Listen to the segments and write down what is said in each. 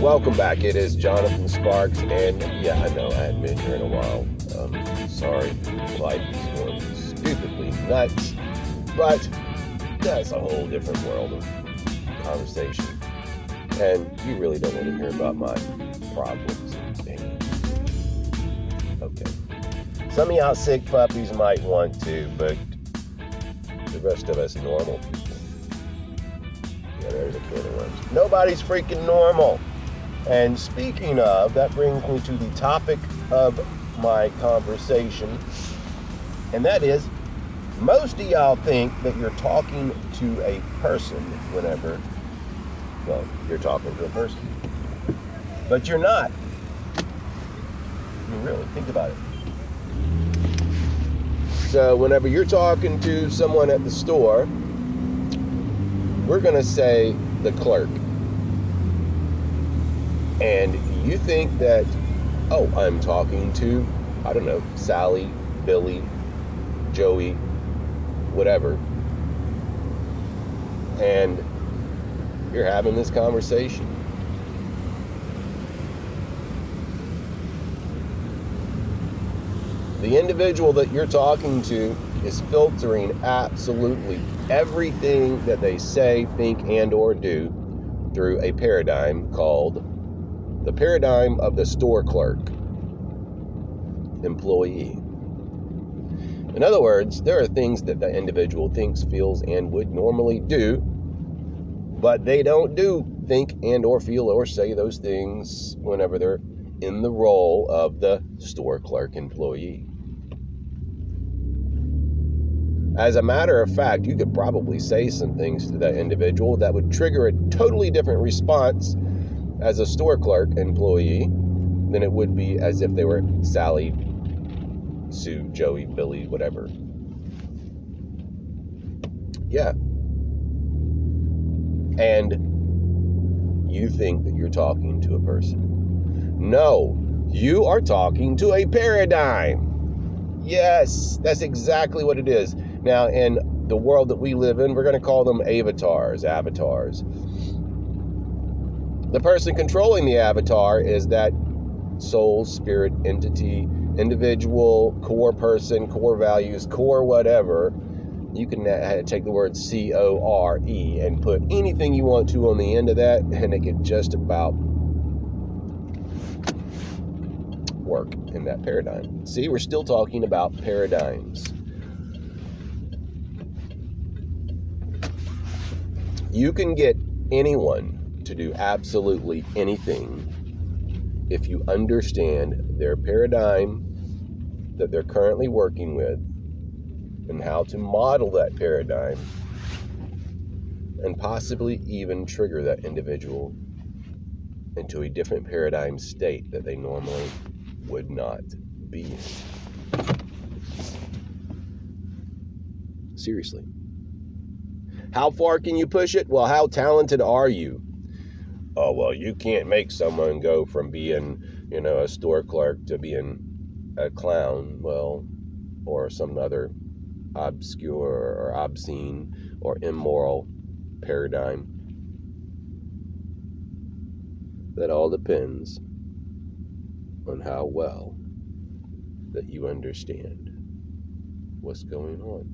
Welcome back. It is Jonathan Sparks, and yeah, I know I haven't been here in a while. Um, sorry, life is going stupidly nuts, but that's a whole different world of conversation. And you really don't want to hear about my problems. Okay. Some of y'all sick puppies might want to, but the rest of us normal people. Yeah, there's a can of worms. Nobody's freaking normal. And speaking of, that brings me to the topic of my conversation, and that is most of y'all think that you're talking to a person whenever, well, you're talking to a person. But you're not. I mean, really, think about it. So, whenever you're talking to someone at the store, we're going to say the clerk and you think that, oh, I'm talking to, I don't know, Sally, Billy, Joey, whatever, and you're having this conversation. The individual that you're talking to is filtering absolutely everything that they say, think, and or do through a paradigm called the paradigm of the store clerk employee. In other words, there are things that the individual thinks, feels, and would normally do, but they don't do think and or feel or say those things whenever they're in the role of the store clerk employee. As a matter of fact, you could probably say some things to that individual that would trigger a totally different response as a store clerk employee than it would be as if they were Sally, Sue, Joey, Billy, whatever. Yeah. And you think that you're talking to a person. No, you are talking to a paradigm. Yes, that's exactly what it is. Now, in the world that we live in, we're going to call them avatars, avatars the person controlling the avatar is that soul, spirit, entity, individual, core person, core values, core whatever. You can uh, take the word C O R E and put anything you want to on the end of that, and it can just about work in that paradigm. See, we're still talking about paradigms. You can get anyone to do absolutely anything if you understand their paradigm that they're currently working with and how to model that paradigm and possibly even trigger that individual into a different paradigm state that they normally would not be in. Seriously. How far can you push it? Well, how talented are you? Oh well you can't make someone go from being you know a store clerk to being a clown well or some other obscure or obscene or immoral paradigm. That all depends on how well that you understand what's going on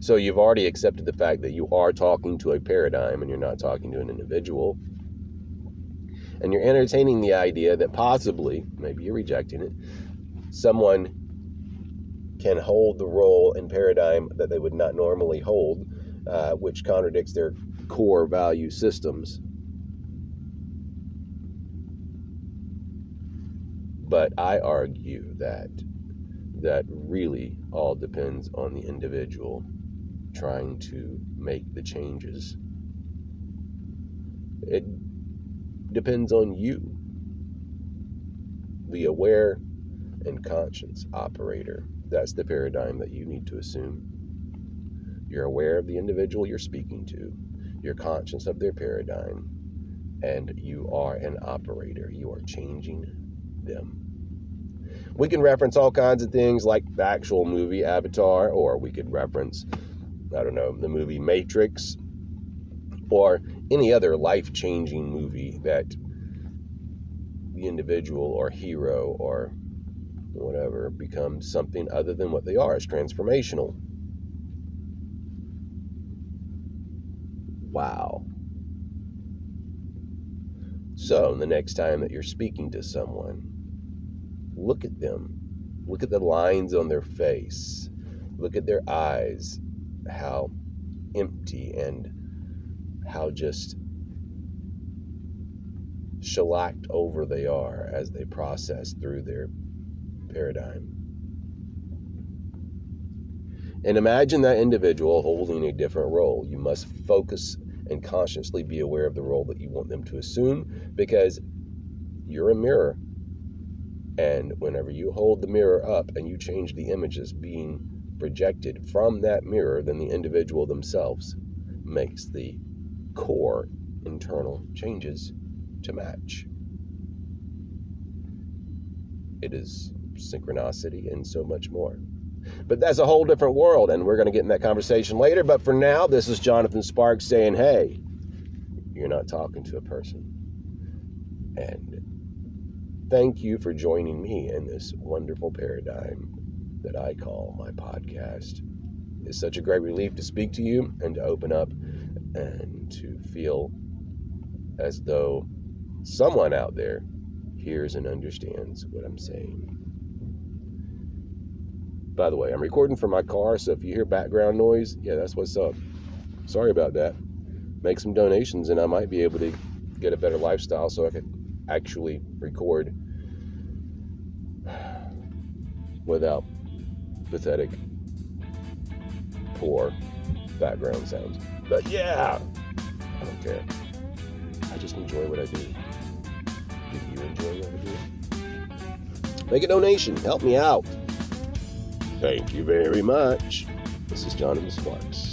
So you've already accepted the fact that you are talking to a paradigm and you're not talking to an individual. And you're entertaining the idea that possibly, maybe you're rejecting it, someone can hold the role and paradigm that they would not normally hold, uh, which contradicts their core value systems. But I argue that that really all depends on the individual trying to make the changes. It depends on you, the aware and conscious operator. That's the paradigm that you need to assume. You're aware of the individual you're speaking to, you're conscious of their paradigm, and you are an operator. You are changing them. We can reference all kinds of things like the actual movie Avatar, or we could reference I don't know, the movie Matrix, or any other life changing movie that the individual or hero or whatever becomes something other than what they are. It's transformational. Wow. So, the next time that you're speaking to someone, look at them. Look at the lines on their face. Look at their eyes, how empty and how just shellacked over they are as they process through their paradigm. And imagine that individual holding a different role. You must focus and consciously be aware of the role that you want them to assume because you're a mirror. And whenever you hold the mirror up and you change the images being projected from that mirror, than the individual themselves makes the core internal changes to match. It is synchronicity and so much more. But that's a whole different world, and we're going to get in that conversation later. But for now, this is Jonathan Sparks saying, hey, you're not talking to a person. And thank you for joining me in this wonderful paradigm that I call my podcast. It's such a great relief to speak to you and to open up and to feel as though someone out there hears and understands what I'm saying. By the way, I'm recording from my car, so if you hear background noise, yeah, that's what's up. Sorry about that. Make some donations, and I might be able to get a better lifestyle so I could actually record without pathetic, poor background sounds. But yeah, I don't care. I just enjoy what I do. Do you enjoy what I do? Make a donation. Help me out. Thank you very much. This is Jonathan Sparks.